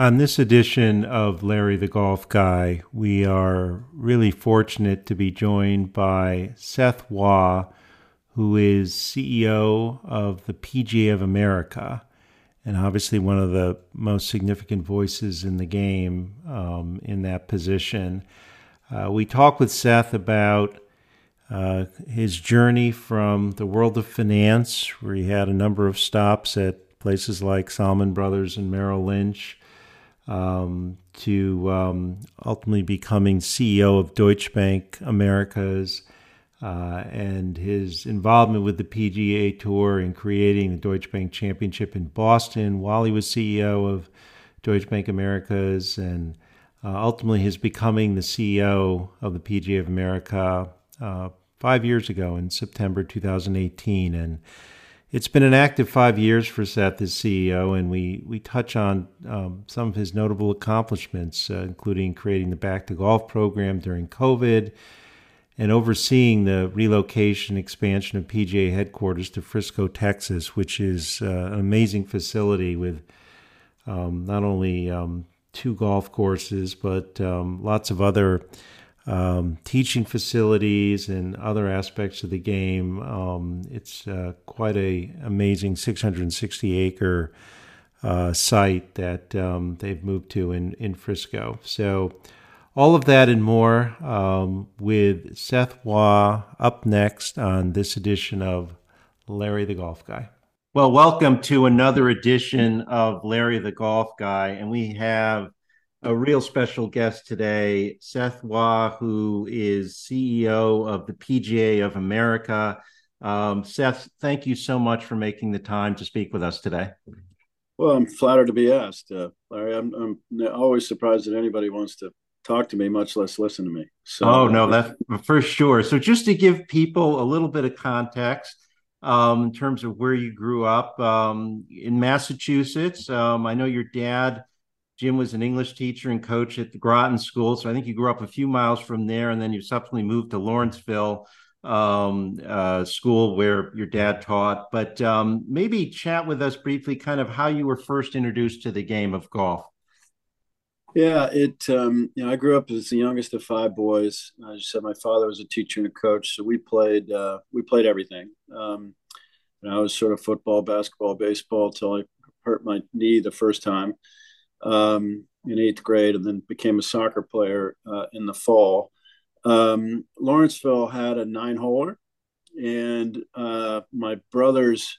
On this edition of Larry the Golf Guy, we are really fortunate to be joined by Seth Waugh, who is CEO of the PGA of America, and obviously one of the most significant voices in the game um, in that position. Uh, we talk with Seth about uh, his journey from the world of finance, where he had a number of stops at places like Salomon Brothers and Merrill Lynch um, to um, ultimately becoming CEO of Deutsche Bank Americas uh, and his involvement with the PGA Tour in creating the Deutsche Bank Championship in Boston while he was CEO of Deutsche Bank Americas and uh, ultimately his becoming the CEO of the PGA of America uh, five years ago in September 2018. And it's been an active five years for Seth as CEO, and we, we touch on um, some of his notable accomplishments, uh, including creating the Back to Golf program during COVID and overseeing the relocation expansion of PGA headquarters to Frisco, Texas, which is uh, an amazing facility with um, not only um, two golf courses, but um, lots of other um, teaching facilities and other aspects of the game. Um, it's uh, quite a amazing 660 acre uh, site that um, they've moved to in in Frisco. So. All of that and more um, with Seth Waugh up next on this edition of Larry the Golf Guy. Well, welcome to another edition of Larry the Golf Guy. And we have a real special guest today, Seth Waugh, who is CEO of the PGA of America. Um, Seth, thank you so much for making the time to speak with us today. Well, I'm flattered to be asked, uh, Larry. I'm, I'm, always surprised that anybody wants to talk to me, much less listen to me. So, oh no, that's for sure. So, just to give people a little bit of context um, in terms of where you grew up um, in Massachusetts, um, I know your dad Jim was an English teacher and coach at the Groton School. So I think you grew up a few miles from there, and then you subsequently moved to Lawrenceville um, uh, School where your dad taught. But um, maybe chat with us briefly, kind of how you were first introduced to the game of golf. Yeah, it. Um, you know, I grew up as the youngest of five boys. I just said my father was a teacher and a coach, so we played. Uh, we played everything. Um, and I was sort of football, basketball, baseball till I hurt my knee the first time um, in eighth grade and then became a soccer player uh, in the fall. Um, Lawrenceville had a nine holer, and uh, my brothers,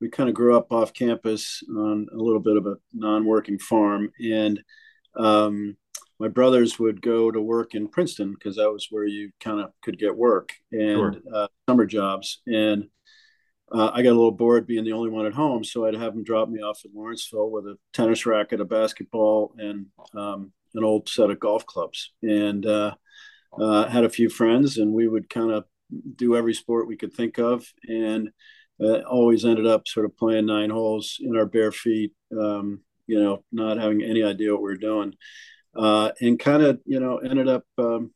we kind of grew up off campus on a little bit of a non working farm. And um, my brothers would go to work in Princeton because that was where you kind of could get work and sure. uh, summer jobs. And uh, I got a little bored being the only one at home, so I'd have them drop me off at Lawrenceville with a tennis racket, a basketball, and um, an old set of golf clubs. And uh, uh, had a few friends, and we would kind of do every sport we could think of, and uh, always ended up sort of playing nine holes in our bare feet. Um, you know, not having any idea what we were doing, uh, and kind of you know ended up um,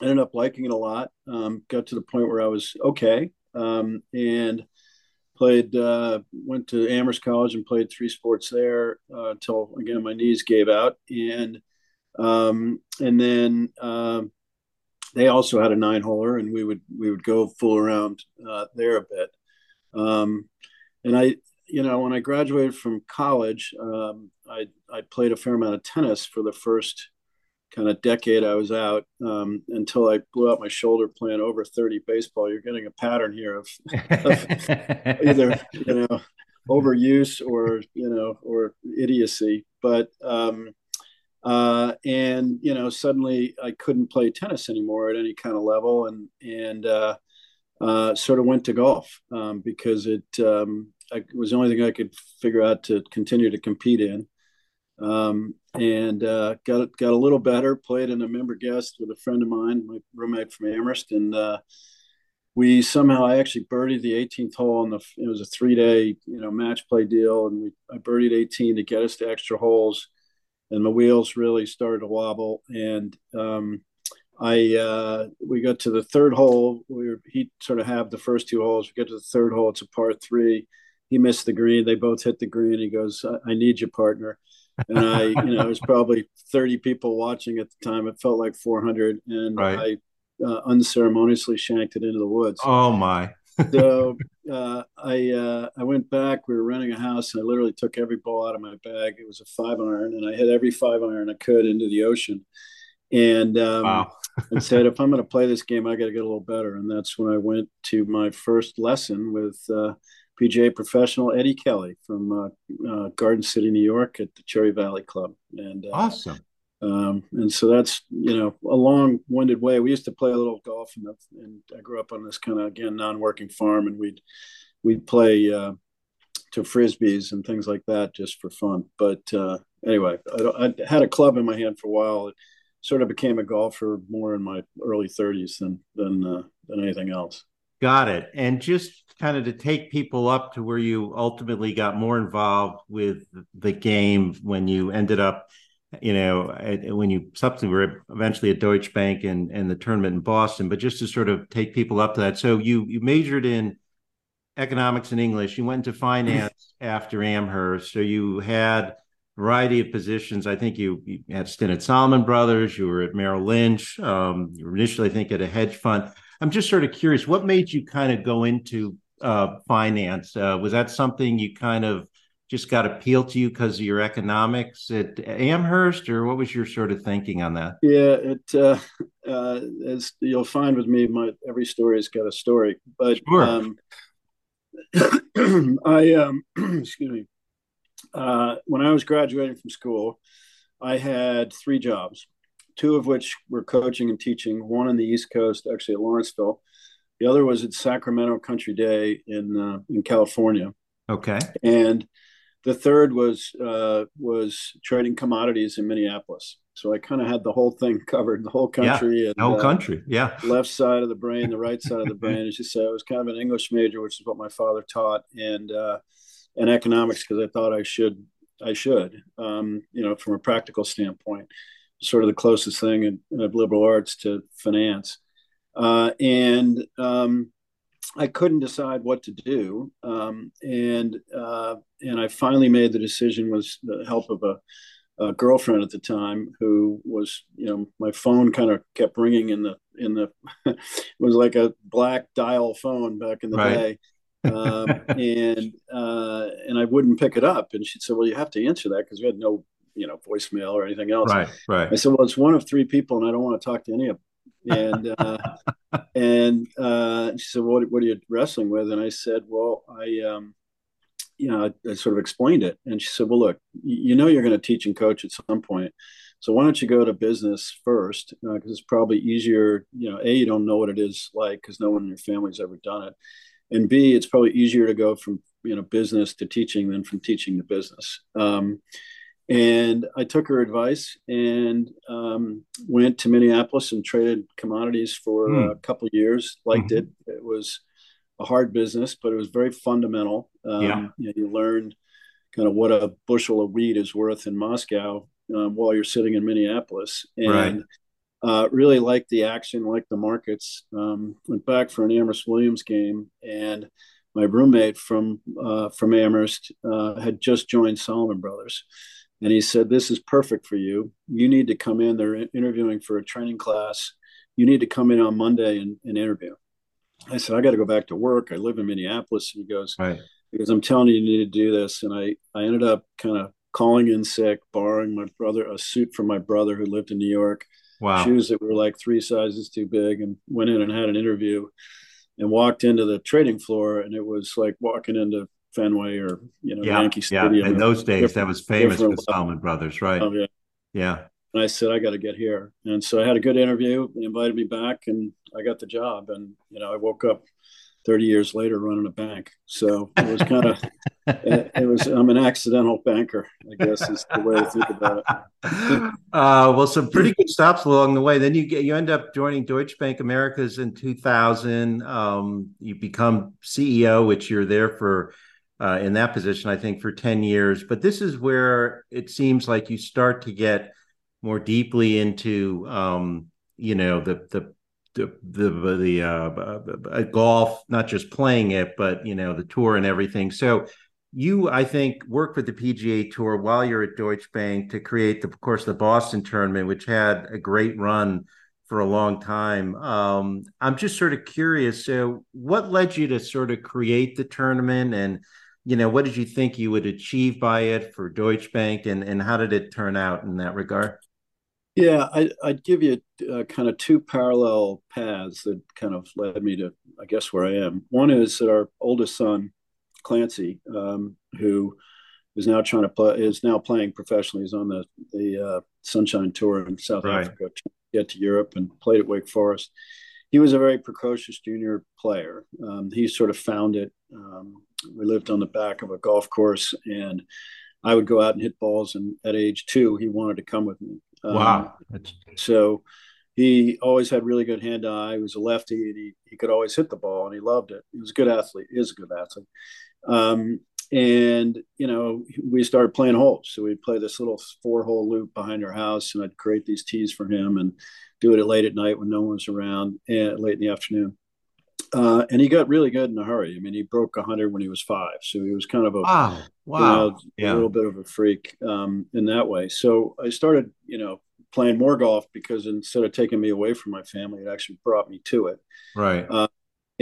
ended up liking it a lot. Um, got to the point where I was okay. Um, and played uh, went to Amherst College and played three sports there uh, until again my knees gave out. And um, and then uh, they also had a nine holer and we would we would go fool around uh, there a bit. Um, and I you know when I graduated from college um, I I played a fair amount of tennis for the first kind of decade I was out um, until I blew out my shoulder playing over 30 baseball. You're getting a pattern here of, of either, you know, overuse or, you know, or idiocy. But, um, uh, and, you know, suddenly I couldn't play tennis anymore at any kind of level and, and, uh, uh, sort of went to golf um, because it, um, I, was the only thing I could figure out to continue to compete in um, and uh, got got a little better. Played in a member guest with a friend of mine, my roommate from Amherst, and uh, we somehow I actually birdied the 18th hole on the. It was a three day you know match play deal, and we I birdied 18 to get us to extra holes, and the wheels really started to wobble, and um, I uh, we got to the third hole. We were, he sort of had the first two holes. We get to the third hole. It's a par three he missed the green. They both hit the green. He goes, I, I need you, partner. And I, you know, it was probably 30 people watching at the time. It felt like 400. And right. I uh, unceremoniously shanked it into the woods. Oh, my. so uh, I uh, I went back. We were renting a house, and I literally took every ball out of my bag. It was a five iron, and I hit every five iron I could into the ocean. And um, wow. and said, if I'm going to play this game, I got to get a little better. And that's when I went to my first lesson with uh, PGA professional Eddie Kelly from uh, uh, Garden City, New York, at the Cherry Valley Club. And uh, awesome. Um, and so that's you know a long-winded way. We used to play a little golf, and, and I grew up on this kind of again non-working farm, and we'd we'd play uh, to frisbees and things like that just for fun. But uh, anyway, I, I, had a club in my hand for a while. It sort of became a golfer more in my early 30s than than uh, than anything else. Got it. And just kind of to take people up to where you ultimately got more involved with the game when you ended up, you know, when you subsequently were eventually at Deutsche Bank and, and the tournament in Boston, but just to sort of take people up to that. So you you majored in economics and English. You went into finance after Amherst. So you had a variety of positions. I think you, you had a stint at Salomon Brothers. You were at Merrill Lynch. Um, you were initially, I think, at a hedge fund. I'm just sort of curious, what made you kind of go into uh, finance? Uh, was that something you kind of just got appealed to you because of your economics at Amherst, or what was your sort of thinking on that? Yeah, it uh, uh as you'll find with me, my every story's got a story. But sure. um, I um, excuse me. Uh, when I was graduating from school, I had three jobs two of which were coaching and teaching, one on the East Coast, actually at Lawrenceville. The other was at Sacramento Country Day in uh, in California. Okay. And the third was uh, was trading commodities in Minneapolis. So I kind of had the whole thing covered, the whole country, yeah, and the whole uh, country, yeah. Left side of the brain, the right side of the brain. As you say, I was kind of an English major, which is what my father taught, and uh, and economics because I thought I should I should, um, you know, from a practical standpoint sort of the closest thing in, in liberal arts to finance. Uh, and um, I couldn't decide what to do. Um, and uh, and I finally made the decision with the help of a, a, girlfriend at the time who was, you know, my phone kind of kept ringing in the in the it was like a black dial phone back in the right. day. um, and uh, and I wouldn't pick it up. And she said, "Well, you have to answer that because we had no you know voicemail or anything else. Right, right. I said, well, it's one of three people, and I don't want to talk to any of them. And uh, and uh, she said, what what are you wrestling with? And I said, well, I um, you know, I, I sort of explained it, and she said, well, look, you know, you're going to teach and coach at some point. So why don't you go to business first? Because uh, it's probably easier. You know, a you don't know what it is like because no one in your family's ever done it, and b it's probably easier to go from you know business to teaching than from teaching to business. Um, and I took her advice and um, went to Minneapolis and traded commodities for mm. a couple years. Liked mm-hmm. it. It was a hard business, but it was very fundamental. Um, yeah. you, know, you learned kind of what a bushel of wheat is worth in Moscow um, while you're sitting in Minneapolis. And right. uh, really liked the action, liked the markets. Um, went back for an Amherst Williams game and my roommate from uh, from Amherst uh, had just joined Salomon Brothers, and he said, This is perfect for you. You need to come in. They're interviewing for a training class. You need to come in on Monday and, and interview. I said, I got to go back to work. I live in Minneapolis. And he goes, right. Because I'm telling you, you need to do this. And I, I ended up kind of calling in sick, borrowing my brother a suit from my brother who lived in New York. Wow. Shoes that were like three sizes too big, and went in and had an interview and walked into the trading floor. And it was like walking into Fenway or you know yeah, Yankee Stadium. Yeah, in those days that was famous for Salomon Brothers, right? Oh, yeah. Yeah. And I said I got to get here, and so I had a good interview. They invited me back, and I got the job. And you know, I woke up 30 years later running a bank. So it was kind of, it, it, was, I'm an accidental banker, I guess is the way to think about it. uh, well, some pretty good stops along the way. Then you get, you end up joining Deutsche Bank Americas in 2000. Um, you become CEO, which you're there for uh, in that position, I think, for 10 years. But this is where it seems like you start to get more deeply into, um, you know, the the the the, the uh, uh, golf, not just playing it, but you know, the tour and everything. So you, I think, worked with the PGA Tour while you're at Deutsche Bank to create, the, of course, the Boston tournament, which had a great run for a long time. Um, I'm just sort of curious. So, what led you to sort of create the tournament, and you know, what did you think you would achieve by it for Deutsche Bank, and and how did it turn out in that regard? Yeah, I, would give you uh, kind of two parallel paths that kind of led me to, I guess, where I am. One is that our oldest son, Clancy, um, who is now trying to play, is now playing professionally. He's on the the uh, Sunshine Tour in South right. Africa, get to Europe, and played at Wake Forest. He was a very precocious junior player. Um, he sort of found it. Um, we lived on the back of a golf course, and I would go out and hit balls. And at age two, he wanted to come with me. Um, wow! So he always had really good hand eye. He was a lefty, and he he could always hit the ball, and he loved it. He was a good athlete. He is a good athlete. Um, and you know we started playing holes so we'd play this little four hole loop behind our house and i'd create these tees for him and do it late at night when no one was around and late in the afternoon uh, and he got really good in a hurry i mean he broke 100 when he was five so he was kind of a wow, wow. You know, yeah. a little bit of a freak um, in that way so i started you know playing more golf because instead of taking me away from my family it actually brought me to it right uh,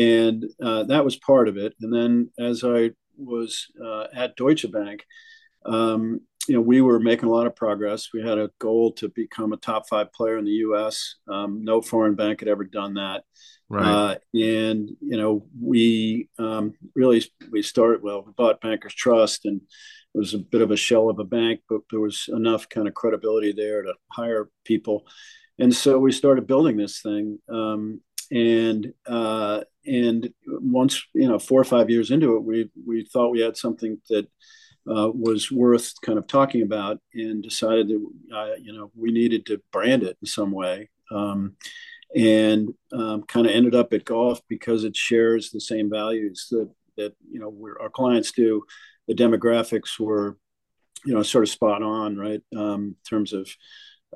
and uh, that was part of it. And then as I was uh, at Deutsche Bank, um, you know, we were making a lot of progress. We had a goal to become a top five player in the U.S. Um, no foreign bank had ever done that. Right. Uh, and you know, we um, really we started well. We bought Bankers Trust, and it was a bit of a shell of a bank, but there was enough kind of credibility there to hire people. And so we started building this thing. Um, and uh, and once you know four or five years into it, we we thought we had something that uh, was worth kind of talking about, and decided that uh, you know we needed to brand it in some way. Um, and um, kind of ended up at golf because it shares the same values that that you know our clients do. The demographics were, you know, sort of spot on, right? Um, in terms of,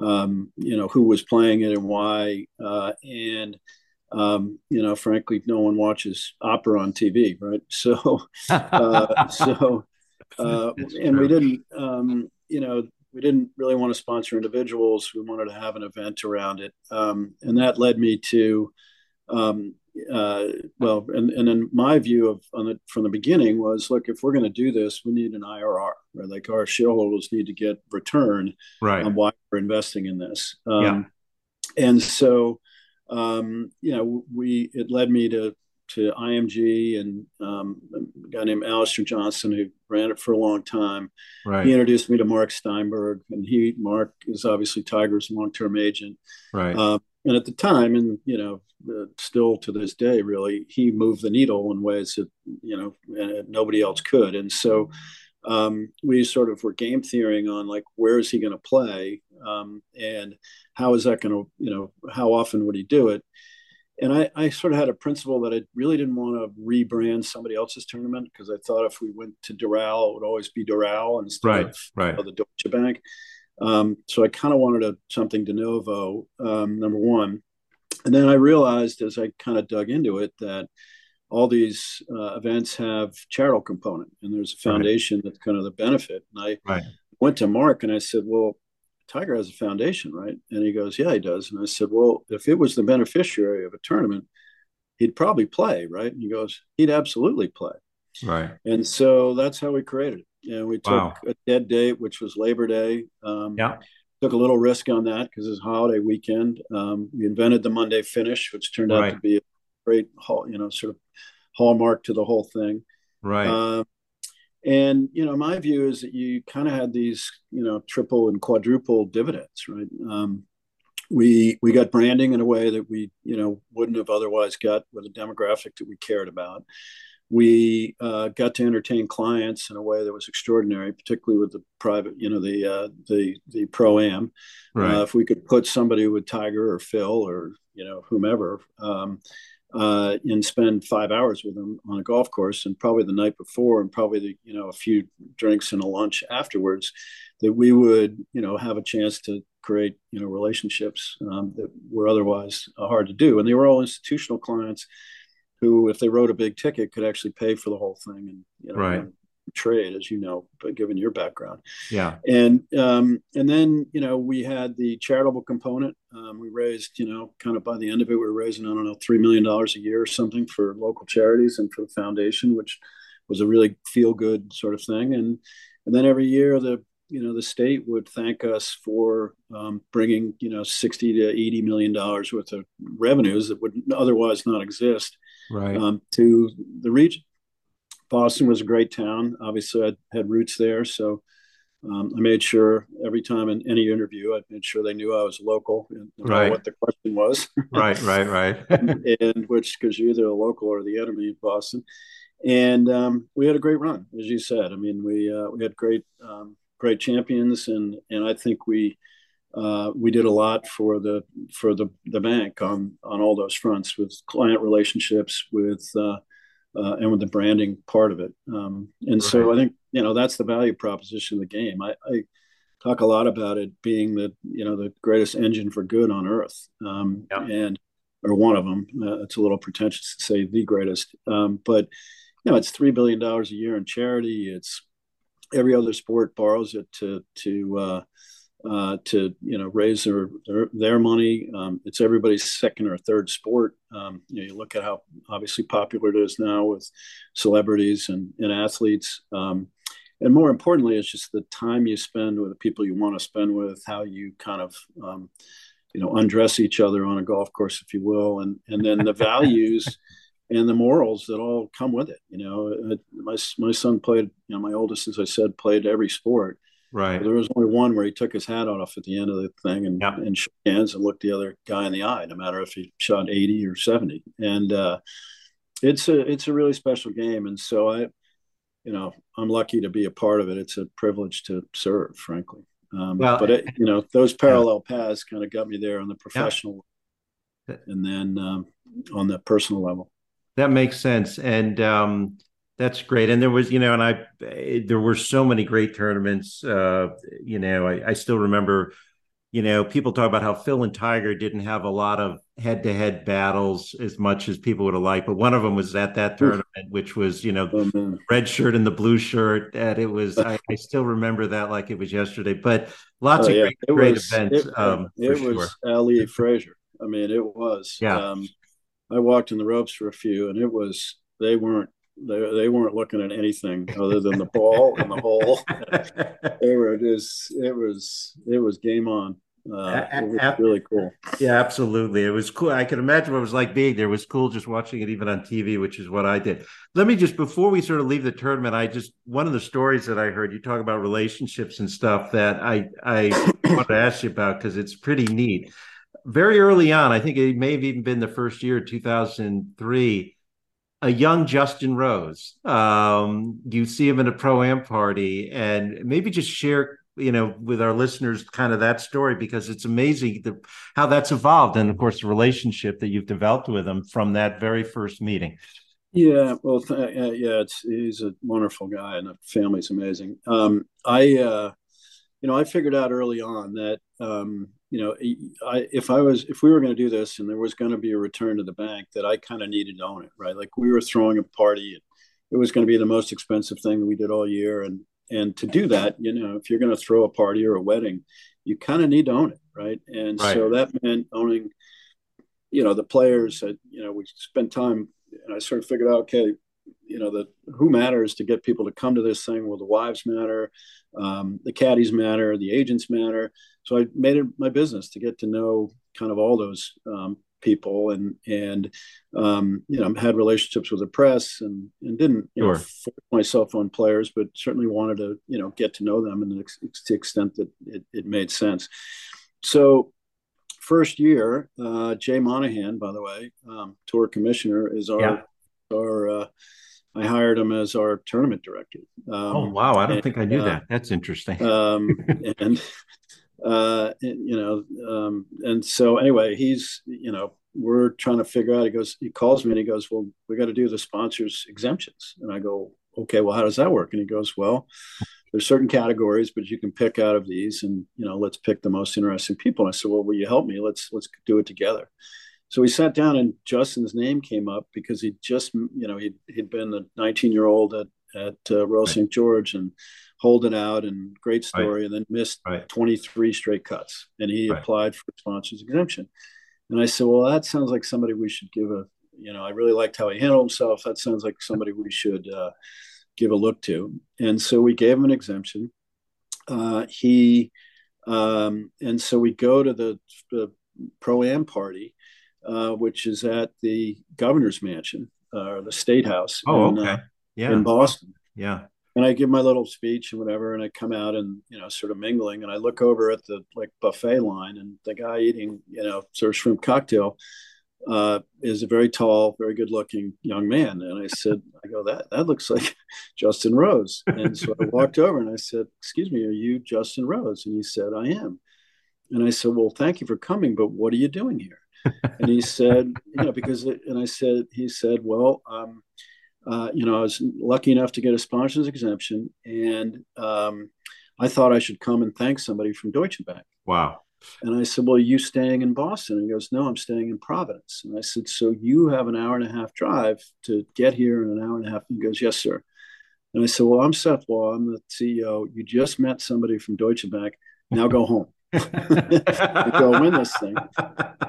um, you know, who was playing it and why, uh, and um, you know, frankly, no one watches opera on TV, right? So, uh, so, uh, and we didn't, um, you know, we didn't really want to sponsor individuals. We wanted to have an event around it, um, and that led me to, um, uh, well, and and then my view of on it from the beginning was, look, if we're going to do this, we need an IRR, right? Like our shareholders need to get return right. on why we're investing in this. Um, yeah. And so um, you know, we it led me to to IMG and um, a guy named Alastair Johnston who ran it for a long time. Right. He introduced me to Mark Steinberg, and he Mark is obviously Tiger's long term agent. Right. Uh, and at the time, and you know, uh, still to this day, really, he moved the needle in ways that you know nobody else could. And so um, we sort of were game theorying on like where is he going to play um, and how is that going to you know how often would he do it and I, I sort of had a principle that I really didn't want to rebrand somebody else's tournament because I thought if we went to Doral, it would always be Doral instead right, of, right. the Deutsche Bank. Um, so I kind of wanted a, something de novo, um, number one. And then I realized as I kind of dug into it that all these uh, events have charitable component and there's a foundation right. that's kind of the benefit. And I went to Mark and I said, well, Tiger has a foundation, right? And he goes, Yeah, he does. And I said, Well, if it was the beneficiary of a tournament, he'd probably play, right? And he goes, He'd absolutely play. Right. And so that's how we created it. And we took wow. a dead date, which was Labor Day. Um, yeah. Took a little risk on that because it's holiday weekend. Um, we invented the Monday finish, which turned right. out to be a great, you know, sort of hallmark to the whole thing. Right. Um, and you know, my view is that you kind of had these, you know, triple and quadruple dividends, right? Um, we we got branding in a way that we, you know, wouldn't have otherwise got with a demographic that we cared about. We uh, got to entertain clients in a way that was extraordinary, particularly with the private, you know, the uh, the the pro am. Right. Uh, if we could put somebody with Tiger or Phil or you know whomever, um, uh, and spend five hours with them on a golf course and probably the night before and probably the, you know a few drinks and a lunch afterwards that we would you know have a chance to create you know relationships um, that were otherwise uh, hard to do and they were all institutional clients who if they wrote a big ticket could actually pay for the whole thing and you know right. Trade, as you know, but given your background. Yeah. And um, and then you know we had the charitable component. Um, we raised you know kind of by the end of it we were raising I don't know three million dollars a year or something for local charities and for the foundation, which was a really feel good sort of thing. And and then every year the you know the state would thank us for um, bringing you know 60 to 80 million dollars worth of revenues that would otherwise not exist right. um, to the region boston was a great town obviously i had roots there so um, i made sure every time in any interview i made sure they knew i was local and right. what the question was right right right and which because you're either a local or the enemy in boston and um, we had a great run as you said i mean we uh, we had great um, great champions, and and I think we uh, we did a lot for the for the the bank on on all those fronts with client relationships with. Uh, uh, and with the branding part of it, um, and right. so I think you know that's the value proposition of the game. I, I talk a lot about it being the you know the greatest engine for good on earth um, yeah. and or one of them uh, it's a little pretentious to say the greatest um, but you know it's three billion dollars a year in charity it's every other sport borrows it to to uh, uh, to you know raise their their, their money. Um, it's everybody's second or third sport. Um, you, know, you look at how obviously popular it is now with celebrities and, and athletes. Um, and more importantly, it's just the time you spend with the people you want to spend with, how you kind of um, you know undress each other on a golf course, if you will, and and then the values and the morals that all come with it. You know, my my son played. You know, my oldest, as I said, played every sport. Right. There was only one where he took his hat off at the end of the thing and, and shook hands and looked the other guy in the eye, no matter if he shot eighty or seventy. And uh, it's a it's a really special game. And so I, you know, I'm lucky to be a part of it. It's a privilege to serve, frankly. Um, well, but it, you know, those parallel yeah. paths kind of got me there on the professional, yeah. and then um, on the personal level. That makes sense, and um, that's great. And there was, you know, and I there were so many great tournaments. Uh, you know, I, I still remember. You know, people talk about how Phil and Tiger didn't have a lot of head-to-head battles as much as people would have liked, but one of them was at that tournament, which was, you know, oh, red shirt and the blue shirt. That it was, I, I, still remember that like it was yesterday. But lots oh, of yeah. great, great events. It, um, it was sure. Ali Frazier. I mean, it was. Yeah. Um, I walked in the ropes for a few, and it was they weren't they, they weren't looking at anything other than the ball and the hole. they were just it was it was game on. Uh, it was really cool. Yeah, absolutely. It was cool. I can imagine what it was like being there. It was cool just watching it even on TV, which is what I did. Let me just before we sort of leave the tournament, I just one of the stories that I heard you talk about relationships and stuff that I I want to ask you about because it's pretty neat very early on, I think it may have even been the first year, 2003, a young Justin Rose. Um, you see him in a pro am party, and maybe just share, you know, with our listeners kind of that story because it's amazing the, how that's evolved, and of course the relationship that you've developed with him from that very first meeting. Yeah, well, th- uh, yeah, it's he's a wonderful guy, and the family's amazing. Um, I, uh, you know, I figured out early on that um, you know, I, if I was, if we were going to do this and there was going to be a return to the bank, that I kind of needed to own it, right? Like we were throwing a party, and it was going to be the most expensive thing we did all year, and and to do that, you know, if you're going to throw a party or a wedding, you kind of need to own it, right? And right. so that meant owning, you know, the players. That, you know, we spent time, and I sort of figured out, okay, you know the who matters to get people to come to this thing well the wives matter um, the caddies matter the agents matter so i made it my business to get to know kind of all those um, people and and um, you know had relationships with the press and and didn't you sure. know force myself on players but certainly wanted to you know get to know them and to the extent that it, it made sense so first year uh, jay monahan by the way um, tour commissioner is our yeah. our uh, I hired him as our tournament director. Um, oh wow! I don't and, think I knew uh, that. That's interesting. um, and uh, you know, um, and so anyway, he's you know we're trying to figure out. He goes, he calls me and he goes, "Well, we got to do the sponsors exemptions." And I go, "Okay, well, how does that work?" And he goes, "Well." There's certain categories, but you can pick out of these, and you know, let's pick the most interesting people. And I said, "Well, will you help me? Let's let's do it together." So we sat down and Justin's name came up because he just, you know, he'd, he'd been the 19 year old at, at uh, Royal right. St. George and holding out and great story, right. and then missed right. 23 straight cuts. And he applied for sponsors exemption. And I said, well, that sounds like somebody we should give a, you know, I really liked how he handled himself. That sounds like somebody we should uh, give a look to. And so we gave him an exemption. Uh, he, um, and so we go to the, the pro am party, uh, which is at the governor's mansion or uh, the state house. Oh, in, okay. Yeah. In Boston. Yeah and I give my little speech and whatever, and I come out and you know sort of mingling, and I look over at the like buffet line, and the guy eating you know sort of shrimp cocktail uh, is a very tall, very good looking young man, and I said, I go that that looks like Justin Rose, and so I walked over and I said, Excuse me, are you Justin Rose? And he said, I am, and I said, Well, thank you for coming, but what are you doing here? and he said, You know, because it, and I said, he said, Well, um, uh, you know, I was lucky enough to get a sponsor's exemption, and um, I thought I should come and thank somebody from Deutsche Bank. Wow. And I said, Well, you staying in Boston? And he goes, No, I'm staying in Providence. And I said, So you have an hour and a half drive to get here in an hour and a half? And he goes, Yes, sir. And I said, Well, I'm Seth Waugh. I'm the CEO. You just met somebody from Deutsche Bank. Now go home. go win this thing.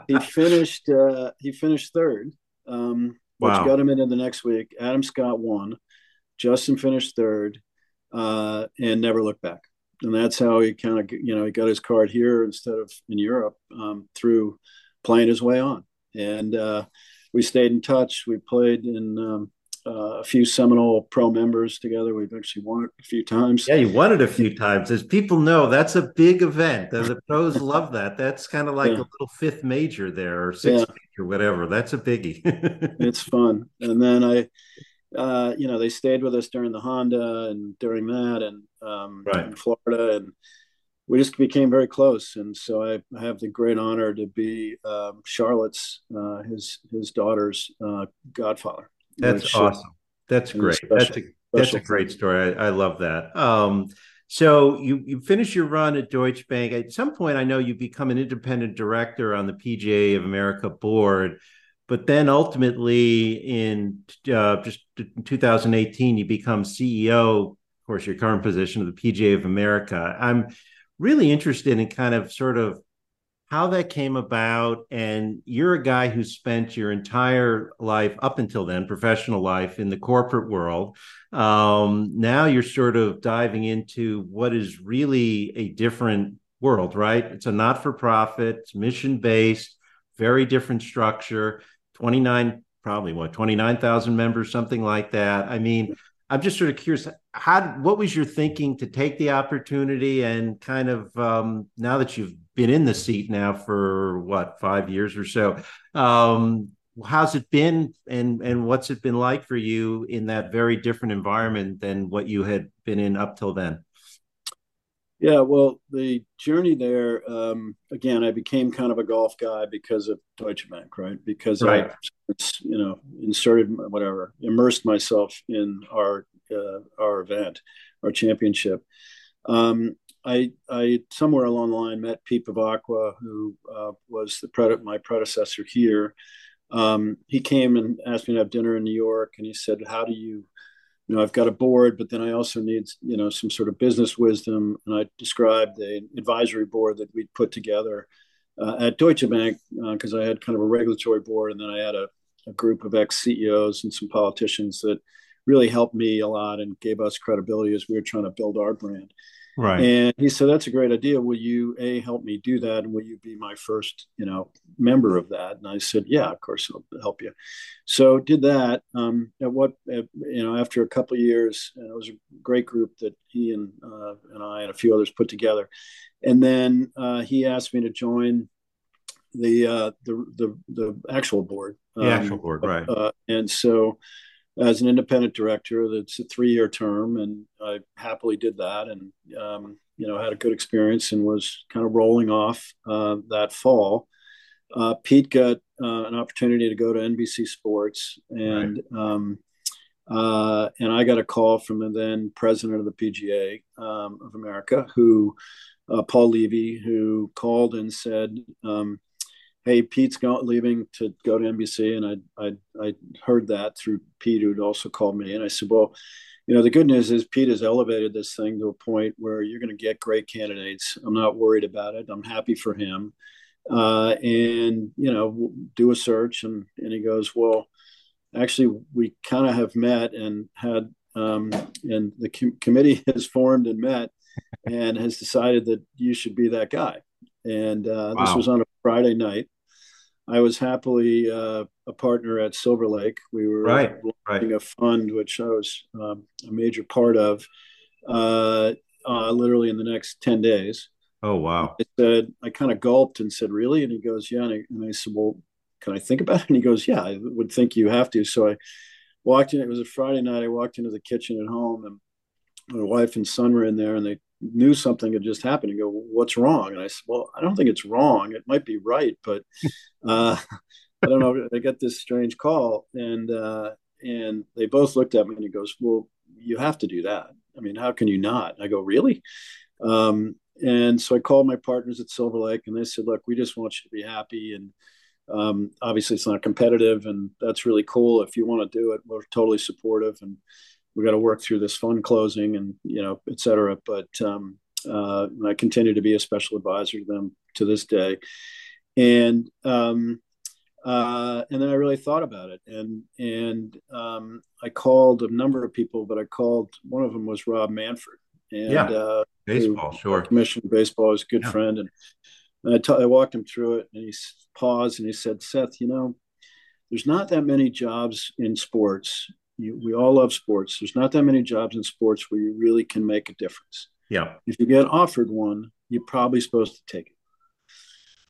He finished. Uh, he finished third. Um, wow. which got him into the next week. Adam Scott won. Justin finished third uh, and never looked back. And that's how he kind of, you know, he got his card here instead of in Europe um, through playing his way on. And uh, we stayed in touch. We played in um, uh, a few Seminole pro members together. We've actually won it a few times. Yeah, you won it a few times. As people know, that's a big event. The pros love that. That's kind of like yeah. a little fifth major there or sixth yeah. major, whatever. That's a biggie. it's fun. And then I, uh, you know, they stayed with us during the Honda and during that and um, right. in Florida. And we just became very close. And so I, have the great honor to be um, Charlotte's, uh, his, his daughter's uh, godfather. That's awesome. That's great. Special, that's a that's a great story. I, I love that. Um, so you you finish your run at Deutsche Bank. At some point, I know you become an independent director on the PGA of America board, but then ultimately in uh, just 2018, you become CEO. Of course, your current position of the PGA of America. I'm really interested in kind of sort of how that came about. And you're a guy who spent your entire life up until then, professional life, in the corporate world. Um, now you're sort of diving into what is really a different world, right? It's a not for profit, mission based, very different structure, 29, probably what, 29,000 members, something like that. I mean, I'm just sort of curious how what was your thinking to take the opportunity and kind of um, now that you've been in the seat now for what five years or so um, how's it been and and what's it been like for you in that very different environment than what you had been in up till then yeah well the journey there um, again i became kind of a golf guy because of deutsche bank right because right. i you know inserted whatever immersed myself in our uh, our event our championship um, I, I somewhere along the line met Pete Bevacqua, who uh, was the pred- my predecessor here. Um, he came and asked me to have dinner in New York, and he said, "How do you, you know, I've got a board, but then I also need, you know, some sort of business wisdom." And I described the advisory board that we'd put together uh, at Deutsche Bank because uh, I had kind of a regulatory board, and then I had a, a group of ex CEOs and some politicians that really helped me a lot and gave us credibility as we were trying to build our brand. Right. And he said, "That's a great idea. Will you a help me do that, and will you be my first, you know, member of that?" And I said, "Yeah, of course, I'll help you." So did that. Um, at what at, you know, after a couple of years, and it was a great group that he and uh, and I and a few others put together. And then uh, he asked me to join the uh, the the the actual board. The um, actual board, right? Uh, and so as an independent director. That's a three year term, and I happily did that, and um, you know had a good experience, and was kind of rolling off uh, that fall. Uh, Pete got uh, an opportunity to go to NBC Sports, and right. um, uh, and I got a call from the then president of the PGA um, of America, who uh, Paul Levy, who called and said. Um, hey, Pete's going, leaving to go to NBC, and I, I I heard that through Pete, who'd also called me, and I said, well, you know, the good news is Pete has elevated this thing to a point where you're going to get great candidates. I'm not worried about it. I'm happy for him. Uh, and you know, do a search, and and he goes, well, actually, we kind of have met and had, um, and the com- committee has formed and met, and has decided that you should be that guy. And uh, wow. this was on a Friday night. I was happily uh, a partner at Silver Lake. We were right, running right. a fund, which I was um, a major part of, uh, uh, literally in the next 10 days. Oh, wow. I said, I kind of gulped and said, Really? And he goes, Yeah. And I, and I, said, Well, can I think about it? And he goes, Yeah, I would think you have to. So I walked in. It was a Friday night. I walked into the kitchen at home, and my wife and son were in there, and they knew something had just happened and go, what's wrong? And I said, well, I don't think it's wrong. It might be right, but uh, I don't know. I got this strange call and, uh, and they both looked at me and he goes, well, you have to do that. I mean, how can you not? I go, really? Um, and so I called my partners at Silver Lake and they said, look, we just want you to be happy. And um, obviously it's not competitive and that's really cool. If you want to do it, we're totally supportive. And we got to work through this fund closing and you know et cetera. But um, uh, i continue to be a special advisor to them to this day. And um, uh, and then i really thought about it. And and um, i called a number of people but i called one of them was rob manfred and yeah. uh, baseball sure. commissioned baseball is a good yeah. friend. And I, t- I walked him through it and he paused and he said seth you know there's not that many jobs in sports you, we all love sports. There's not that many jobs in sports where you really can make a difference. Yeah. If you get offered one, you're probably supposed to take it.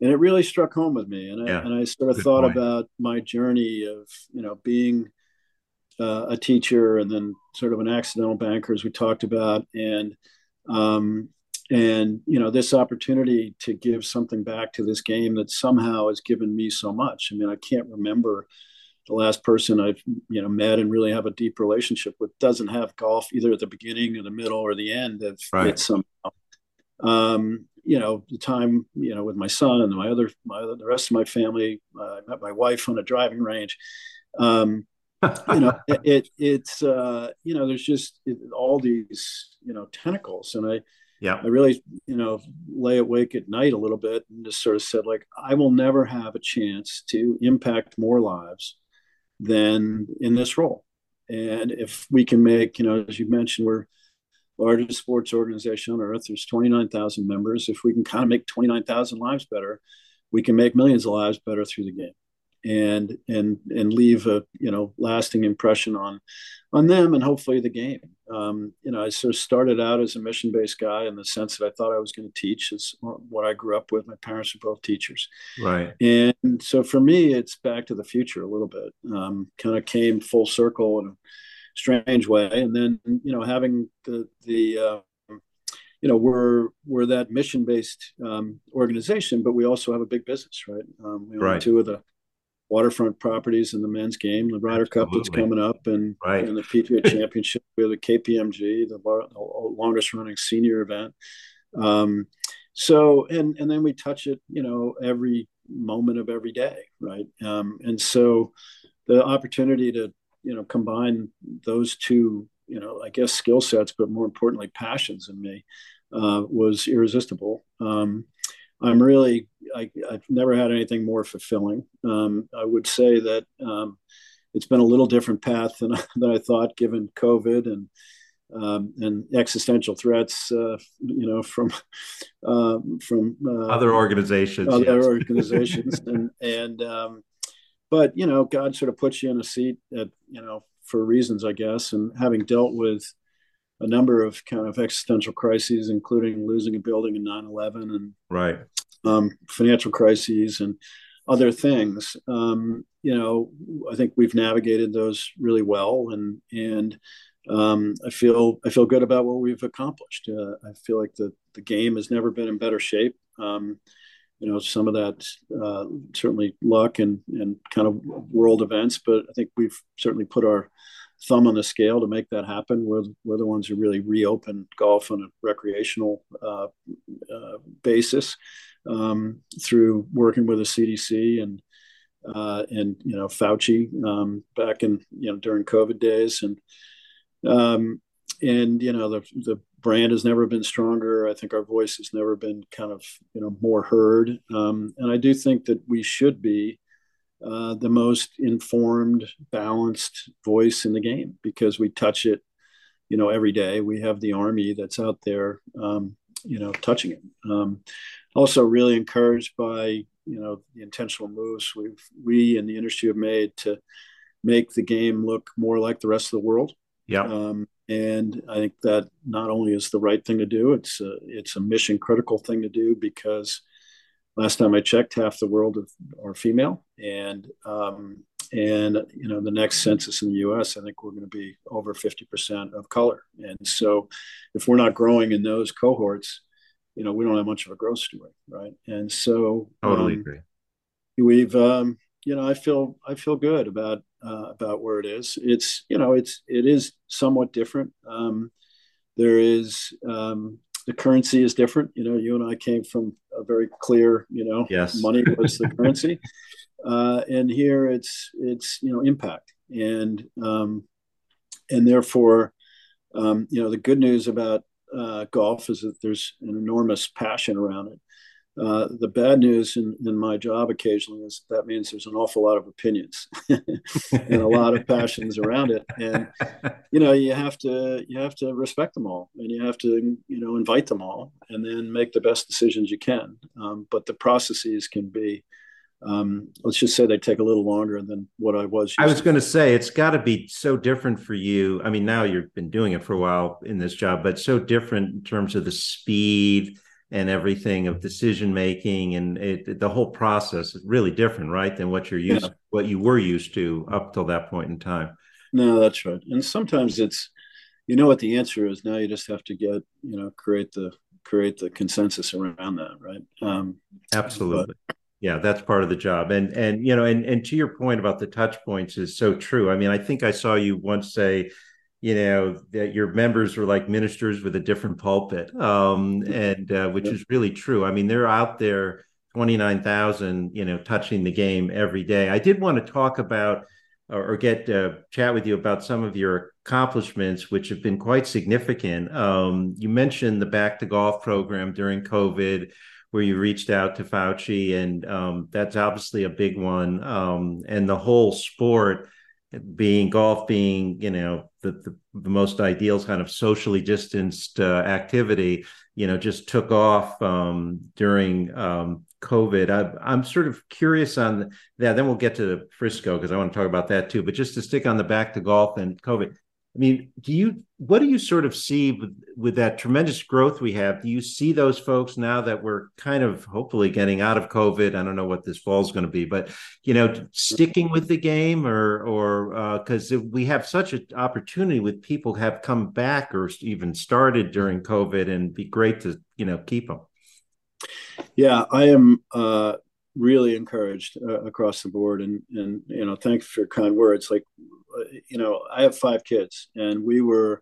And it really struck home with me. And I, yeah. and I sort of Good thought point. about my journey of, you know, being uh, a teacher and then sort of an accidental banker, as we talked about. And, um, and, you know, this opportunity to give something back to this game that somehow has given me so much. I mean, I can't remember the last person I've you know met and really have a deep relationship with doesn't have golf either at the beginning or the middle or the end of right. it somehow. Um, you know, the time you know with my son and my other my other, the rest of my family. Uh, I met my wife on a driving range. Um, you know, it, it, it's uh, you know, there's just it, all these you know tentacles, and I yeah i really you know lay awake at night a little bit and just sort of said like i will never have a chance to impact more lives than in this role. And if we can make, you know, as you mentioned, we're largest sports organization on earth. There's 29,000 members. If we can kind of make 29,000 lives better, we can make millions of lives better through the game and and and leave a you know lasting impression on on them and hopefully the game. Um, you know, I sort of started out as a mission based guy in the sense that I thought I was going to teach is what I grew up with. My parents were both teachers, right? And so for me, it's back to the future a little bit. Um, kind of came full circle in a strange way, and then you know having the the uh, you know we're we're that mission based um, organization, but we also have a big business, right? Um, we own right. two of the waterfront properties in the men's game, the Ryder Cup that's coming up, and, right. and the PGA Championship. We have the KPMG, the, the longest running senior event. Um, so, and and then we touch it, you know, every moment of every day, right? Um, and so, the opportunity to you know combine those two, you know, I guess skill sets, but more importantly, passions in me, uh, was irresistible. Um, I'm really I, have never had anything more fulfilling. Um, I would say that um, it's been a little different path than than I thought, given COVID and um, and existential threats, uh, you know, from uh, from uh, other organizations, other yes. organizations, and and um, but you know, God sort of puts you in a seat at you know for reasons, I guess, and having dealt with a number of kind of existential crises, including losing a building in 9/11 and right um, financial crises and other things. Um, you know, I think we've navigated those really well, and and um, I feel I feel good about what we've accomplished. Uh, I feel like the the game has never been in better shape. Um, you know, some of that uh, certainly luck and and kind of world events, but I think we've certainly put our thumb on the scale to make that happen. We're, we're the ones who really reopened golf on a recreational uh, uh, basis um, through working with the CDC and uh, and you know Fauci um, back in you know during COVID days and um, and you know the the brand has never been stronger. I think our voice has never been kind of you know more heard. Um, and I do think that we should be uh, the most informed, balanced voice in the game because we touch it, you know, every day. We have the army that's out there, um, you know, touching it. Um, also, really encouraged by you know the intentional moves we've we in the industry have made to make the game look more like the rest of the world. Yeah. Um, and I think that not only is the right thing to do, it's a, it's a mission critical thing to do because last time I checked, half the world are female, and um, and you know the next census in the U.S. I think we're going to be over fifty percent of color, and so if we're not growing in those cohorts, you know we don't have much of a growth story, right? And so totally um, agree. We've um, you know I feel I feel good about uh, about where it is. It's you know it's it is somewhat different. Um, there is um, the currency is different. You know, you and I came from a very clear, you know, yes. money was the currency, uh, and here it's it's you know impact, and um, and therefore, um, you know, the good news about uh, golf is that there's an enormous passion around it, uh, the bad news in, in my job occasionally is that means there's an awful lot of opinions and a lot of passions around it and you know you have to you have to respect them all and you have to you know invite them all and then make the best decisions you can um, but the processes can be um, let's just say they take a little longer than what I was. I was going to say it's got to be so different for you. I mean, now you've been doing it for a while in this job, but so different in terms of the speed and everything of decision making and it, the whole process is really different right than what you're used yeah. what you were used to up till that point in time. No that's right. And sometimes it's you know what the answer is. Now you just have to get you know create the create the consensus around that right? Um absolutely. but, yeah that's part of the job. And and you know and and to your point about the touch points is so true. I mean i think i saw you once say you know that your members were like ministers with a different pulpit um, and uh, which is really true. I mean they're out there 29000 you know touching the game every day. I did want to talk about or, or get uh, chat with you about some of your accomplishments which have been quite significant. Um, you mentioned the back to golf program during covid where you reached out to fauci and um, that's obviously a big one. Um, and the whole sport being golf being you know the, the, the most ideal kind of socially distanced uh, activity you know just took off um, during um, covid. I, am sort of curious on that. Then we'll get to frisco because i want to talk about that too. But just to stick on the back to golf and covid I mean, do you what do you sort of see with, with that tremendous growth we have? Do you see those folks now that we're kind of hopefully getting out of COVID? I don't know what this fall is going to be, but you know, sticking with the game or or because uh, we have such an opportunity with people have come back or even started during COVID, and be great to you know keep them. Yeah, I am uh, really encouraged uh, across the board, and and you know, thanks for kind words. Like you know, I have five kids, and we were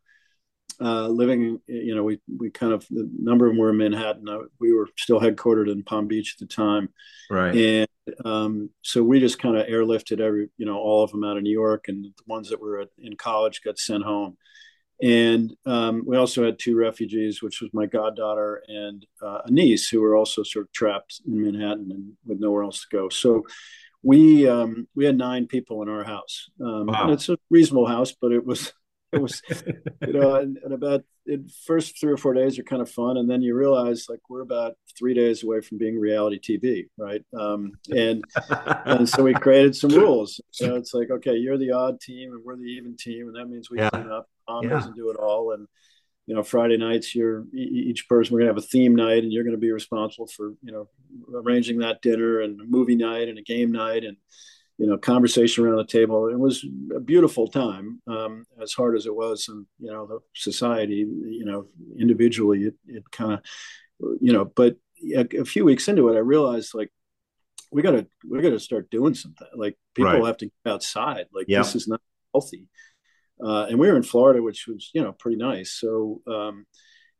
uh, living. You know, we we kind of the number of them were in Manhattan. Uh, we were still headquartered in Palm Beach at the time, right? And um, so we just kind of airlifted every, you know, all of them out of New York, and the ones that were in college got sent home. And um, we also had two refugees, which was my goddaughter and uh, a niece, who were also sort of trapped in Manhattan and with nowhere else to go. So we um, we had nine people in our house. Um, wow. it's a reasonable house, but it was it was you know and, and about the first three or four days are kind of fun, and then you realize like we're about three days away from being reality TV, right? Um, and and so we created some rules. So it's like okay, you're the odd team, and we're the even team, and that means we yeah. clean up. Mom yeah. doesn't do it all, and you know friday nights you're each person we're going to have a theme night and you're going to be responsible for you know arranging that dinner and a movie night and a game night and you know conversation around the table it was a beautiful time um, as hard as it was and you know the society you know individually it, it kind of you know but a, a, few weeks into it i realized like we gotta we gotta start doing something like people right. have to get outside like yeah. this is not healthy uh, and we were in Florida, which was you know pretty nice. So um,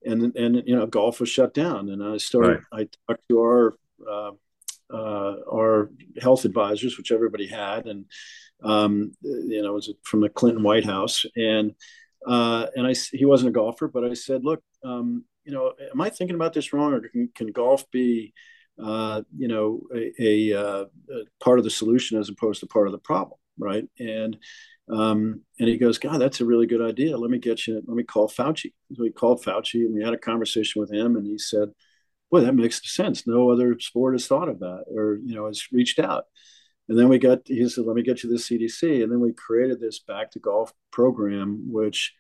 and and you know golf was shut down, and I started. Right. I talked to our uh, uh, our health advisors, which everybody had, and um, you know, it was from the Clinton White House, and Uh, and I, he wasn't a golfer, but I said, look, um, you know, am I thinking about this wrong, or can, can golf be, uh, you know, a, a, uh, a, part of the solution as opposed to part of the problem, right? And um, and he goes, God, that's a really good idea. Let me get you. Let me call Fauci. So we called Fauci, and we had a conversation with him, and he said, "Boy, that makes sense. No other sport has thought of that, or you know, has reached out." And then we got. He said, "Let me get you the CDC," and then we created this Back to Golf program, which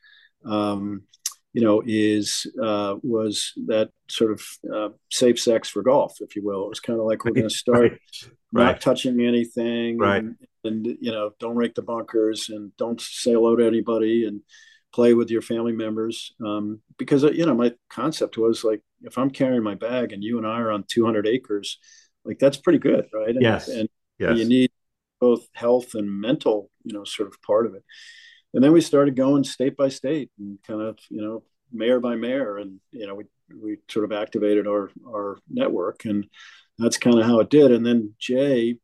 um, you know, is uh, was that sort of uh, safe sex for golf, if you will. It was kind of like we're going to start right. not touching anything, right? And, and, you know, don't rake the bunkers and don't say hello to anybody and play with your family members. Um, because you know, my concept was like, if I'm carrying my bag and you and I are on 200 acres, like that's pretty good, right? And, yes. And yes. you need both health and mental, you know, sort of part of it and then we started going state by state and kind of you know mayor by mayor and you know we we sort of activated our our network and that's kind of how it did and then jay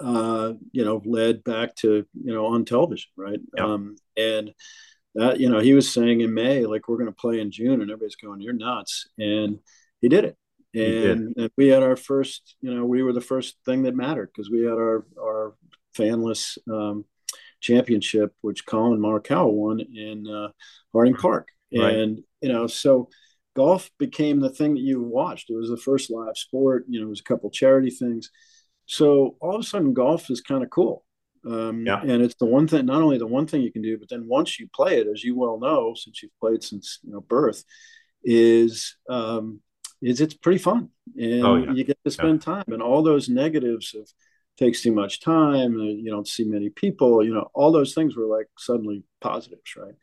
uh, you know led back to you know on television right yeah. um, and that you know he was saying in may like we're going to play in june and everybody's going you're nuts and he did it and, did. and we had our first you know we were the first thing that mattered because we had our our fanless um, championship, which Collin Morikawa won in uh, Harding Park. Right. And, you know, so golf became the thing that you watched. It was the first live sport, you know, it was a couple charity things. So all of a sudden, golf is kind of cool. Um, yeah. And it's the one thing, not only the one thing you can do, but then once you play it, as you well know, since you've played since you know birth, is um, is it's pretty fun, and oh, yeah. you get to spend yeah. time. And all those negatives of takes too much time you don't see many people you know all those things were like suddenly positives right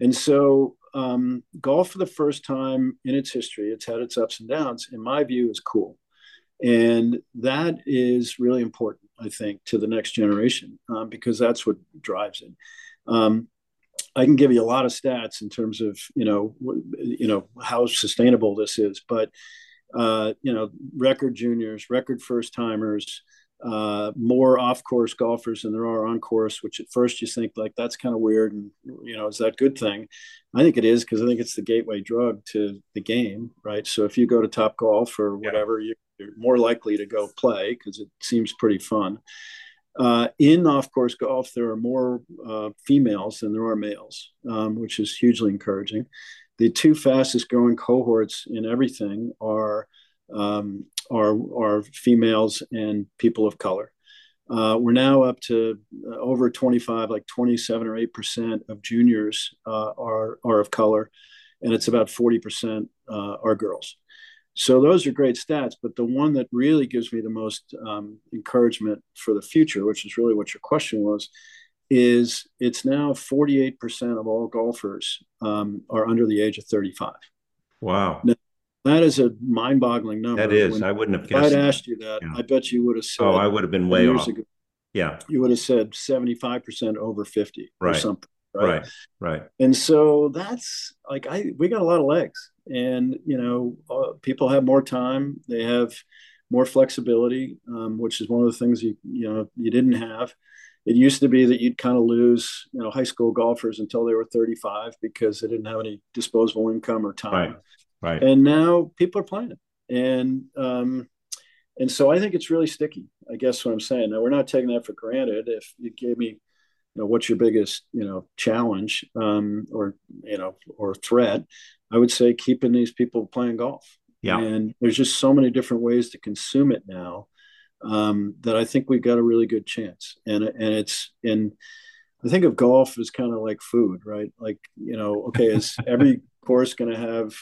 and so um, golf for the first time in its history it's had its ups and downs in my view is cool and that is really important i think to the next generation um, because that's what drives it um, i can give you a lot of stats in terms of you know you know how sustainable this is but uh, you know record juniors record first timers uh, more off-course golfers than there are on course. Which at first you think like that's kind of weird, and you know, is that good thing? I think it is because I think it's the gateway drug to the game, right? So if you go to Top Golf or whatever, yeah. You're more likely to go play because it seems pretty fun. Uh, in off-course golf, there are more uh, females than there are males, um, which is hugely encouraging. The two fastest growing cohorts in everything are um, are, are females and people of color. Uh, we're now up to uh, over 25, like 27 or 8% of juniors uh, are, are of color, and it's about 40% uh, are girls. So those are great stats, but the one that really gives me the most um, encouragement for the future, which is really what your question was, is it's now 48% of all golfers um, are under the age of 35. Wow. Now, that is a mind-boggling number. That is. When I wouldn't have guessed. I'd asked you that. Yeah. I bet you would have said. Oh, I would have been way off. Ago, yeah. You would have said seventy-five percent over fifty right. or something. Right? right. Right. And so that's like I we got a lot of legs, and you know, uh, people have more time. They have more flexibility, um, which is one of the things you you know you didn't have. It used to be that you'd kind of lose, you know, high school golfers until they were 35 because they didn't have any disposable income or time. Right. Right. And now people are playing it. And um, and so I think it's really sticky. I guess what I'm saying. Now we're not taking that for granted. If you gave me, you know, what's your biggest, you know, challenge um, or you know or threat, I would say keeping these people playing golf. Yeah. And there's just so many different ways to consume it now um, that I think we've got a really good chance. And and it's in. I think of golf as kind of like food, right? Like you know, okay, is every course going to have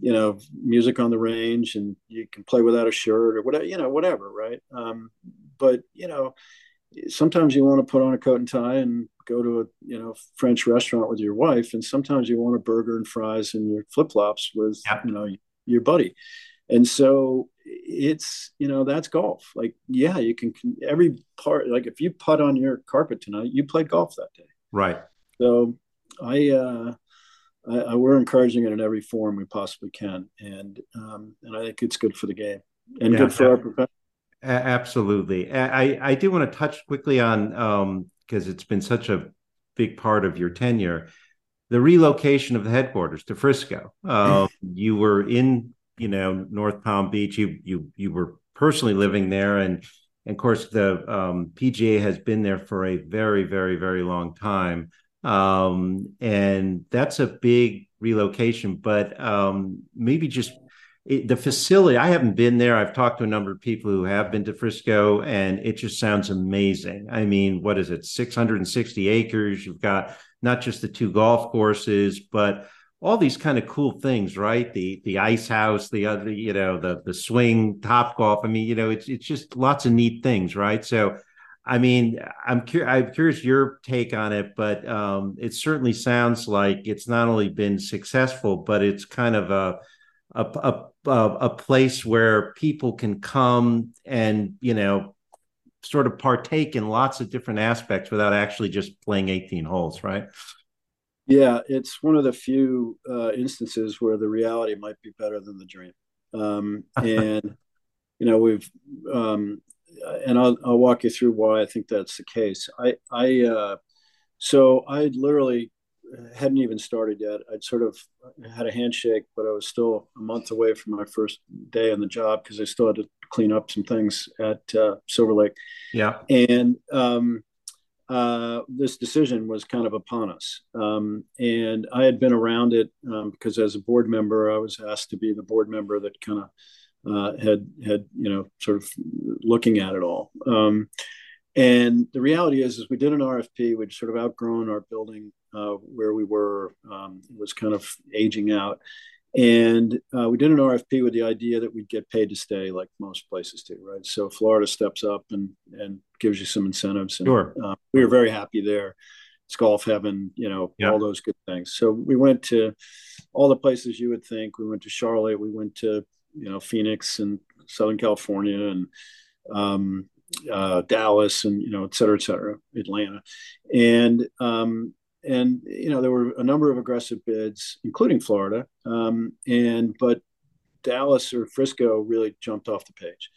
you know music on the range and you can play without a shirt or whatever you know whatever right um, but you know sometimes you want to put on a coat and tie and go to a you know french restaurant with your wife and sometimes you want a burger and fries and your flip-flops with yep. you know your buddy. And so it's you know that's golf. Like yeah you can every part like if you putt on your carpet tonight you played golf that day. Right. So i uh I, I, we're encouraging it in every form we possibly can, and um, and I think it's good for the game and yeah, good for our profession. Absolutely, I I do want to touch quickly on because um, it's been such a big part of your tenure. the relocation of the headquarters to Frisco. Uh, you were in, you know, North Palm Beach. You you you were personally living there, and, and of course the um, PGA has been there for a very very very long time, um, and that's a big relocation. But um, maybe just it, the facility. I haven't been there. I've talked to a number of people who have been to Frisco, and it just sounds amazing. I mean, what is it? Six hundred and sixty acres. You've got not just the two golf courses, but all these kind of cool things, right? The the ice house, the other, you know, the the swing, top golf. I mean, you know, it's it's just lots of neat things, right? So, I mean, I'm curious. I'm curious your take on it, but um, it certainly sounds like it's not only been successful, but it's kind of a a, a a place where people can come and you know sort of partake in lots of different aspects without actually just playing 18 holes, right? Yeah, it's one of the few uh, instances where the reality might be better than the dream. Um, and, you know, we've, um, and I'll, I'll walk you through why I think that's the case. I, I, uh, so I literally hadn't even started yet. I'd sort of had a handshake, but I was still a month away from my first day on the job because I still had to clean up some things at uh, Silver Lake. Yeah. And um, uh, this decision was kind of upon us. Um, and I had been around it um, because as a board member, I was asked to be the board member that kind of uh, had had you know sort of looking at it all. Um, and the reality is, is we did an RFP. We'd sort of outgrown our building uh, where we were. Um, it was kind of aging out, and uh, we did an RFP with the idea that we'd get paid to stay, like most places do, right? So Florida steps up and and gives you some incentives. And, sure. Uh, we were very happy there. It's golf heaven, you know, yeah. all those good things. So we went to all the places you would think. We went to Charlotte. We went to you know Phoenix and Southern California and um, uh, Dallas and you know, et cetera, et cetera, Atlanta, and um, and you know there were a number of aggressive bids, including Florida, um, and but Dallas or Frisco really jumped off the page.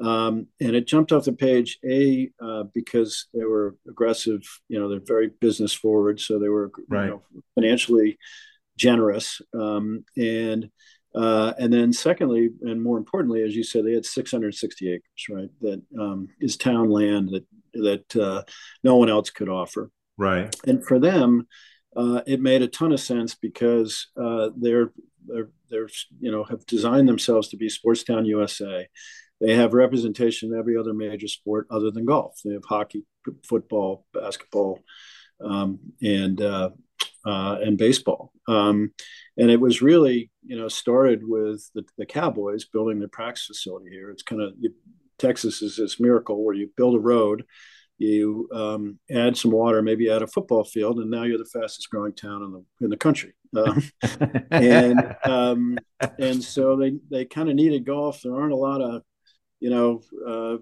Um, and it jumped off the page a uh, because they were aggressive you know they're very business forward so they were right. you know, financially generous um, and uh, and then, secondly, and more importantly, as you said, they had 660 acres, right? That um, is town land that that uh, no one else could offer. Right. And for them, uh, it made a ton of sense because uh, they're they're they're you know have designed themselves to be Sportstown USA. They have representation in every other major sport other than golf. They have hockey, football, basketball, um, and uh, uh, and baseball. Um, and it was really, you know, started with the, the Cowboys building their practice facility here. It's kind of Texas is this miracle where you build a road, you um, add some water, maybe add a football field, and now you're the fastest growing town in the in the country. Um, and um, and so they they kind of needed golf. There aren't a lot of you know, uh,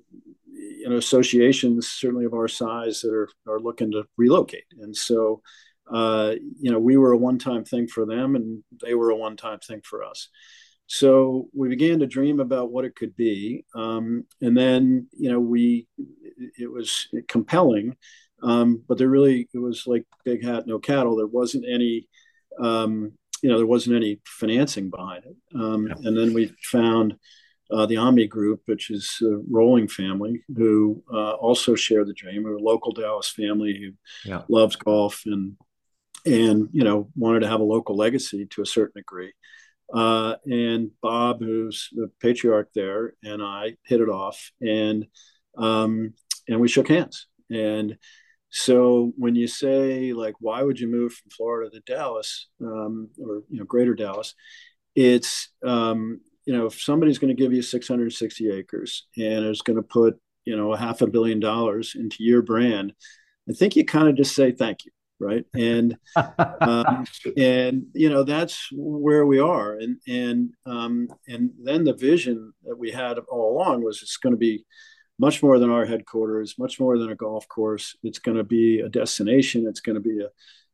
you know, associations certainly of our size that are are looking to relocate, and so uh, you know, we were a one-time thing for them, and they were a one-time thing for us. So we began to dream about what it could be, um, and then you know, we it was compelling, um, but there really it was like big hat no cattle. There wasn't any. Um, you know, there wasn't any financing behind it. Um, yeah. And then we found uh, the Omni Group, which is a Rowling family, who uh, also share the dream. a local Dallas family who yeah. loves golf and and you know wanted to have a local legacy to a certain degree. Uh, and Bob, who's the patriarch there, and I hit it off, and um, and we shook hands. And so when you say like, why would you move from Florida to Dallas um, or you know Greater Dallas? It's um, you know if somebody's going to give you 660 acres and is going to put you know a half a billion dollars into your brand, I think you kind of just say thank you right? And um, and you know that's where we are. And and um, and then the vision that we had all along was it's going to be much more than our headquarters much more than a golf course. It's going to be a destination. It's going to be a,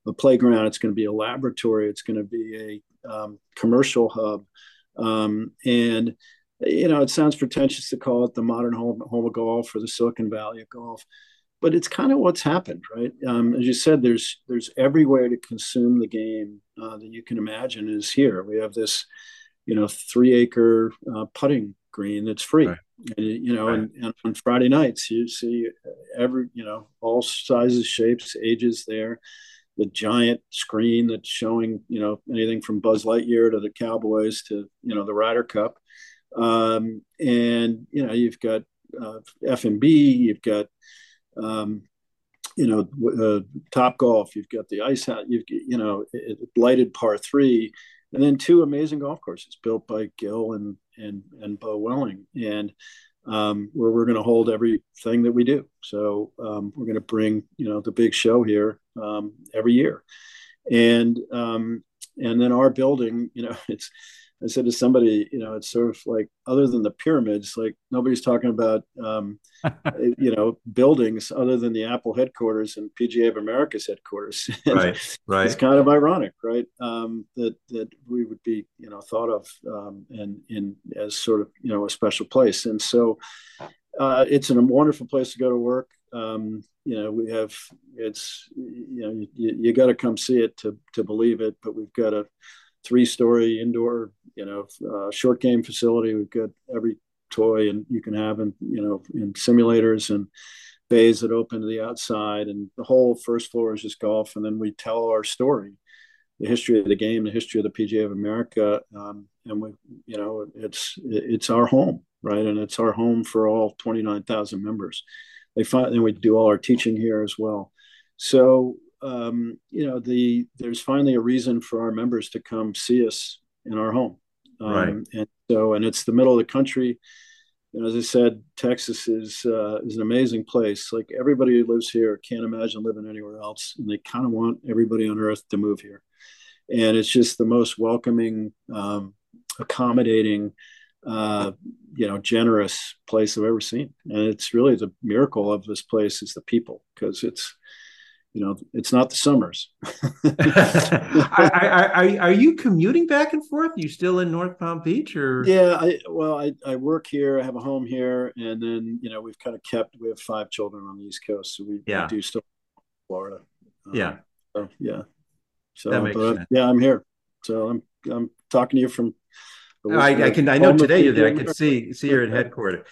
a playground. It's going to be a laboratory. It's going to be a um, commercial hub. Um, and you know it sounds pretentious to call it the modern home, home of golf or the silicon valley of golf but it's kind of what's happened, right? Um, as you said, there's there's every way to consume the game uh, that you can imagine is here. We have this, you know, three acre uh, putting green that's free. Right. And, you know, right. and, and, on Friday nights you see every, you know, all sizes, shapes, ages there. The giant screen that's showing, you know, anything from Buzz Lightyear to the Cowboys to, you know, the Ryder Cup. Um, and, you know, you've got uh, F&B, you've got, um, you know, uh, Top Golf, you've got the ice out, you've, you know, lighted par three, and then two amazing golf courses built by Gil and and and Beau Welling, and um, where we're going to hold everything that we do. So um, we're going to bring you know the big show here um, every year, and um, and then our building, you know, it's I said to somebody, you know, it's sort of like other than the pyramids, like nobody's talking about, um, you know, buildings other than the Apple headquarters and PGA of America's headquarters. right, right. It's kind of ironic, right? Um, that that we would be, you know, thought of um, and in as sort of, you know, a special place. And so, uh, it's a wonderful place to go to work. Um, you know, we have it's, you know, you, you got to come see it to to believe it. But we've got a three story indoor, you know, uh, short game facility. We've got every toy and you can have in, you know, in simulators and bays that open to the outside. And the whole first floor is just golf. And then we tell our story, the history of the game, the history of the PGA of America. Um, and we, you know, it's, it's our home, right. And it's our home for all 29,000 members. They find, and we do all our teaching here as well. So um, you know, the there's finally a reason for our members to come see us in our home. Um, right. And so, and it's the middle of the country. And as I said, Texas is uh, is an amazing place. Like everybody who lives here can't imagine living anywhere else, and they kind of want everybody on Earth to move here. And it's just the most welcoming, um, accommodating, uh, you know, generous place I've ever seen. And it's really the miracle of this place is the people because it's you know, it's not the summers. are, are, are, you commuting back and forth? Are you still in North Palm Beach or? Yeah, I, well, I, I work here. I have a home here. And then, you know, we've kind of kept, we have five children on the East Coast. So we, yeah. we do still Florida. Um, yeah. So, yeah. So, but, sense. yeah, I'm here. So I'm, I'm talking to you from. I, I can, I know today you're there. I can see, see you're at headquarters.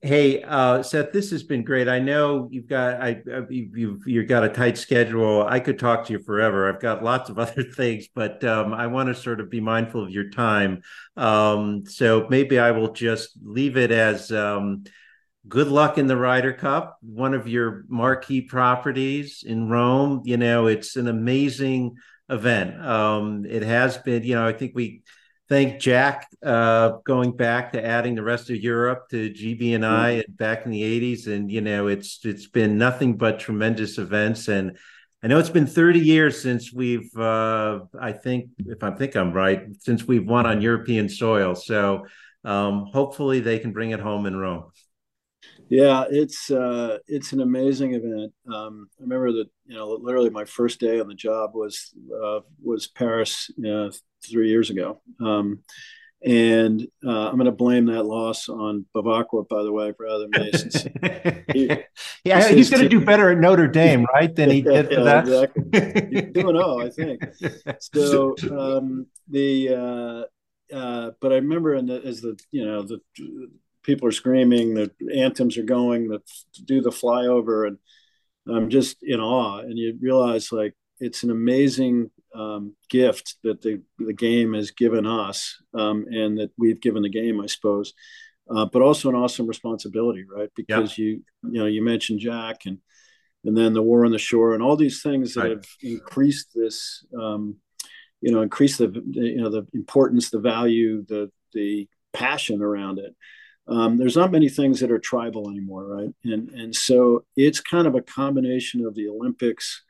Hey, uh, Seth, this has been great. I know you've got I you've you've got a tight schedule. I could talk to you forever. I've got lots of other things, but um, I want to sort of be mindful of your time. Um, so maybe I will just leave it as um, good luck in the Ryder Cup, one of your marquee properties in Rome. You know, it's an amazing event. Um, it has been. You know, I think we thank Jack uh, going back to adding the rest of Europe to GB and I mm-hmm. back in the 80s. And, you know, it's it's been nothing but tremendous events. And I know it's been 30 years since we've, uh, I think, if I think I'm right, since we've won on European soil. So um, hopefully they can bring it home in Rome. Yeah, it's uh, it's an amazing event. Um, I remember that you know literally my first day on the job was uh, was Paris uh, three years ago, um, and uh, I'm going to blame that loss on Bevacqua, by the way, rather than me. Since he, yeah, he's going to do better at Notre Dame, right? Than he did for yeah, that. Exactly. He's doing oh, I think. So um, the uh, uh, but I remember in the, as the you know the people are screaming, the anthems are going, the do the flyover, and I'm just in awe. And you realize like it's an amazing um, gift that the the game has given us, um, and that we've given the game, I suppose. Uh, but also an awesome responsibility, right? Because you you know you mentioned Jack and and then the war on the shore and all these things that right. have increased this um, you know increased the you know the importance the value the the passion around it um, there's not many things that are tribal anymore, right? And and so it's kind of a combination of the Olympics,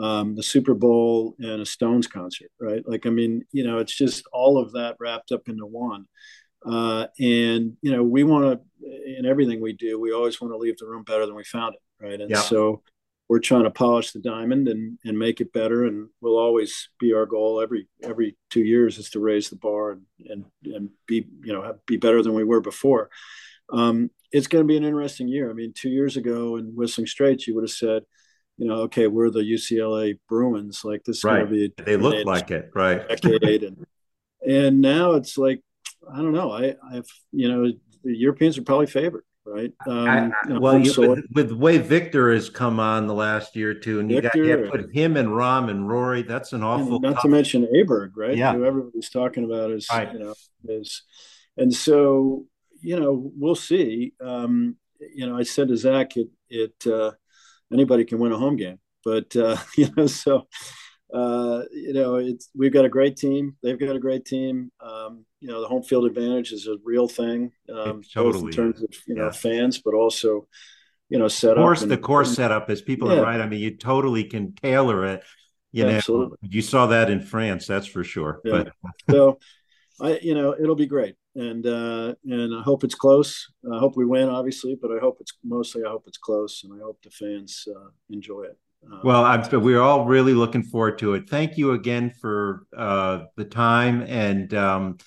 um, the Super Bowl, and a Stones concert, right? Like I mean, you know, it's just all of that wrapped up into one. Uh, and you know, we want to in everything we do, we always want to leave the room better than we found it, right? And yeah. so we're trying to polish the diamond and, and make it better and will always be our goal every every two years is to raise the bar and and, and be you know be better than we were before Um, it's going to be an interesting year. I mean, two years ago in Whistling Straits, you would have said, you know, okay, we're the UCLA Bruins. Like this is right. going to be they look like it, right? Decade, and and now it's like I don't know. I I've you know the Europeans are probably favored right? Um, I, I, well, you, with, with, the way Viktor has come on the last year or two, and Viktor, you got you put him and Rahm and Rory. That's an awful. Not tough... to mention Aberg, right? Yeah, who everybody's talking about is right. you know is, and so you know we'll see. Um, you know, I said to Zach, it it uh, anybody can win a home game, but uh, you know, so uh, you know, it's we've got a great team. They've got a great team. Um, you know, the home field advantage is a real thing, um, totally. in terms of you know fans, but also you know setup. Of course, and, the course and, setup is people yeah. are right. I mean, you totally can tailor it. You Absolutely. know, you saw that in France, that's for sure. But so, I you know, it'll be great, and uh, and I hope it's close. I hope we win, obviously, but I hope it's mostly I hope it's close, and I hope the fans uh, enjoy it. Uh, well, I'm, we're all really looking forward to it. Thank you again for uh, the time and um,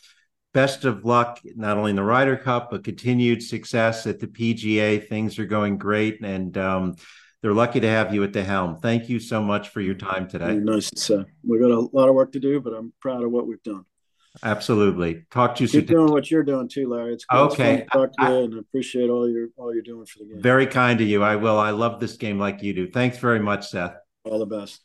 best of luck, not only in the Ryder Cup, but continued success at the PGA. Things are going great, and um, they're lucky to have you at the helm. Thank you so much for your time today. Nice. It's, uh, we've got a lot of work to do, but I'm proud of what we've done. Absolutely. Talk to you Keep soon. doing what you're doing too, Larry. It's, okay. It's talk to I, you and appreciate all your all you're doing for the game. Very kind of you. I will. I love this game like you do. Thanks very much, Seth. All the best.